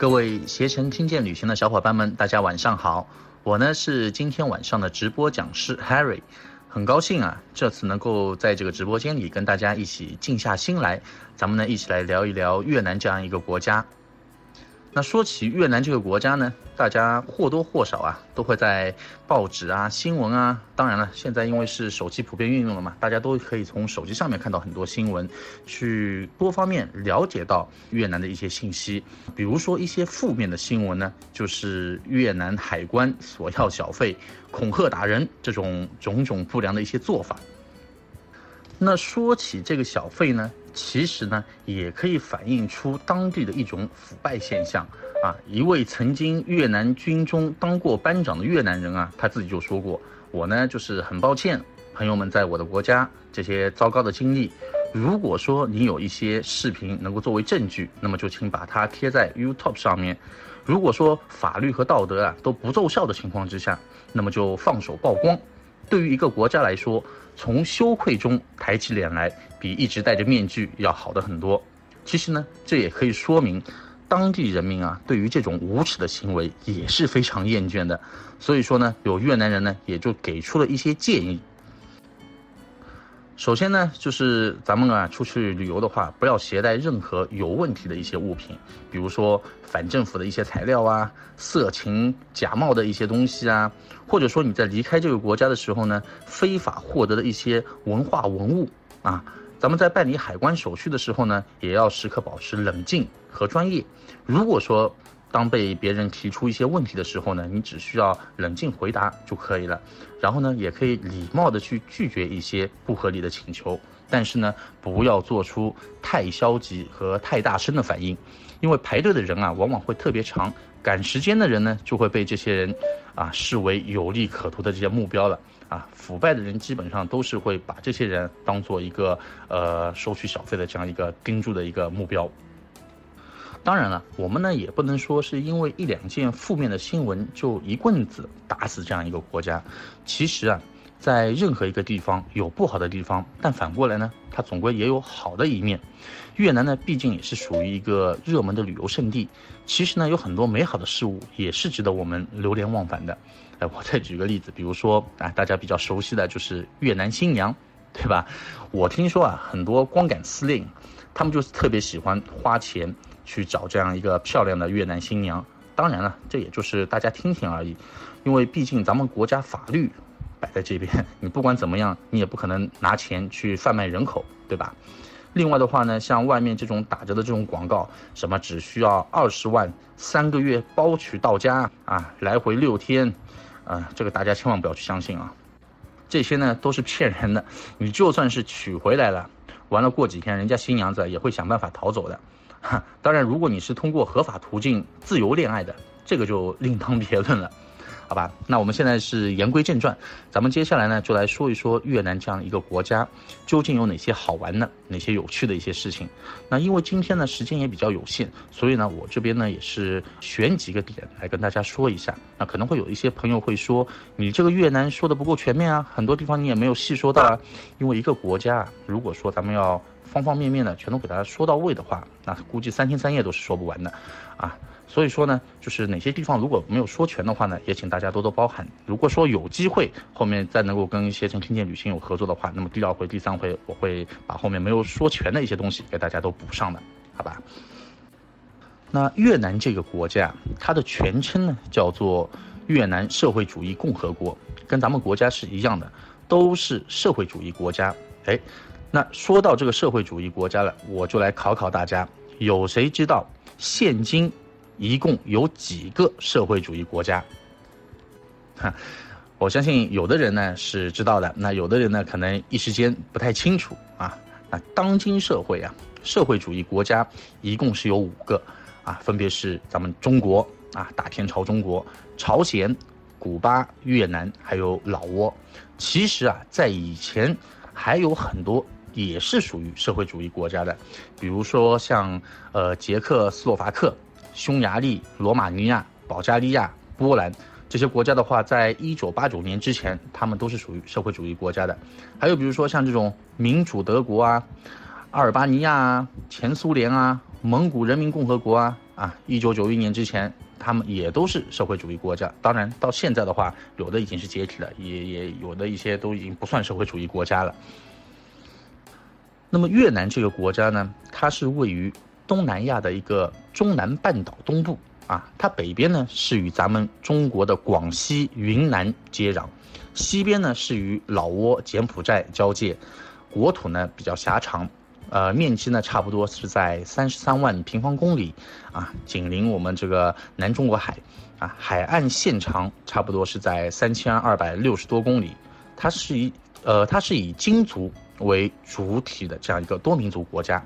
各位携程听见旅行的小伙伴们，大家晚上好！我呢是今天晚上的直播讲师 Harry，很高兴啊，这次能够在这个直播间里跟大家一起静下心来，咱们呢一起来聊一聊越南这样一个国家。那说起越南这个国家呢，大家或多或少啊都会在报纸啊、新闻啊，当然了，现在因为是手机普遍运用了嘛，大家都可以从手机上面看到很多新闻，去多方面了解到越南的一些信息。比如说一些负面的新闻呢，就是越南海关索要小费、恐吓打人这种种种不良的一些做法。那说起这个小费呢？其实呢，也可以反映出当地的一种腐败现象啊。一位曾经越南军中当过班长的越南人啊，他自己就说过：“我呢，就是很抱歉，朋友们在我的国家这些糟糕的经历。如果说你有一些视频能够作为证据，那么就请把它贴在 YouTube 上面。如果说法律和道德啊都不奏效的情况之下，那么就放手曝光。对于一个国家来说，从羞愧中抬起脸来。”比一直戴着面具要好的很多。其实呢，这也可以说明，当地人民啊，对于这种无耻的行为也是非常厌倦的。所以说呢，有越南人呢，也就给出了一些建议。首先呢，就是咱们啊出去旅游的话，不要携带任何有问题的一些物品，比如说反政府的一些材料啊、色情假冒的一些东西啊，或者说你在离开这个国家的时候呢，非法获得的一些文化文物啊。咱们在办理海关手续的时候呢，也要时刻保持冷静和专业。如果说当被别人提出一些问题的时候呢，你只需要冷静回答就可以了。然后呢，也可以礼貌的去拒绝一些不合理的请求，但是呢，不要做出太消极和太大声的反应，因为排队的人啊，往往会特别长，赶时间的人呢，就会被这些人啊视为有利可图的这些目标了。啊，腐败的人基本上都是会把这些人当做一个呃收取小费的这样一个盯住的一个目标。当然了，我们呢也不能说是因为一两件负面的新闻就一棍子打死这样一个国家。其实啊，在任何一个地方有不好的地方，但反过来呢，它总归也有好的一面。越南呢，毕竟也是属于一个热门的旅游胜地，其实呢有很多美好的事物也是值得我们流连忘返的。哎，我再举个例子，比如说啊，大家比较熟悉的就是越南新娘，对吧？我听说啊，很多光杆司令，他们就是特别喜欢花钱去找这样一个漂亮的越南新娘。当然了，这也就是大家听听而已，因为毕竟咱们国家法律摆在这边，你不管怎么样，你也不可能拿钱去贩卖人口，对吧？另外的话呢，像外面这种打折的这种广告，什么只需要二十万，三个月包娶到家啊，来回六天。啊，这个大家千万不要去相信啊！这些呢都是骗人的。你就算是娶回来了，完了过几天，人家新娘子也会想办法逃走的。哈，当然，如果你是通过合法途径自由恋爱的，这个就另当别论了。好吧，那我们现在是言归正传，咱们接下来呢就来说一说越南这样一个国家究竟有哪些好玩的、哪些有趣的一些事情。那因为今天呢时间也比较有限，所以呢我这边呢也是选几个点来跟大家说一下。那可能会有一些朋友会说，你这个越南说的不够全面啊，很多地方你也没有细说到啊。因为一个国家，如果说咱们要方方面面的全都给大家说到位的话，那估计三天三夜都是说不完的，啊。所以说呢，就是哪些地方如果没有说全的话呢，也请大家多多包涵。如果说有机会后面再能够跟携程听见旅行有合作的话，那么第二回、第三回我会把后面没有说全的一些东西给大家都补上的，好吧？那越南这个国家，它的全称呢叫做越南社会主义共和国，跟咱们国家是一样的，都是社会主义国家。哎，那说到这个社会主义国家了，我就来考考大家，有谁知道现今？一共有几个社会主义国家？哈，我相信有的人呢是知道的，那有的人呢可能一时间不太清楚啊。那当今社会啊，社会主义国家一共是有五个啊，分别是咱们中国啊，大天朝中国、朝鲜、古巴、越南，还有老挝。其实啊，在以前还有很多也是属于社会主义国家的，比如说像呃捷克斯洛伐克。匈牙利、罗马尼亚、保加利亚、波兰这些国家的话，在一九八九年之前，他们都是属于社会主义国家的。还有比如说像这种民主德国啊、阿尔巴尼亚啊、前苏联啊、蒙古人民共和国啊、啊，一九九一年之前，他们也都是社会主义国家。当然，到现在的话，有的已经是解体了，也也有的一些都已经不算社会主义国家了。那么越南这个国家呢，它是位于东南亚的一个中南半岛东部啊，它北边呢是与咱们中国的广西、云南接壤，西边呢是与老挝、柬埔寨交界，国土呢比较狭长。呃，面积呢差不多是在三十三万平方公里，啊，紧邻我们这个南中国海，啊，海岸线长差不多是在三千二百六十多公里。它是以呃，它是以金族为主体的这样一个多民族国家。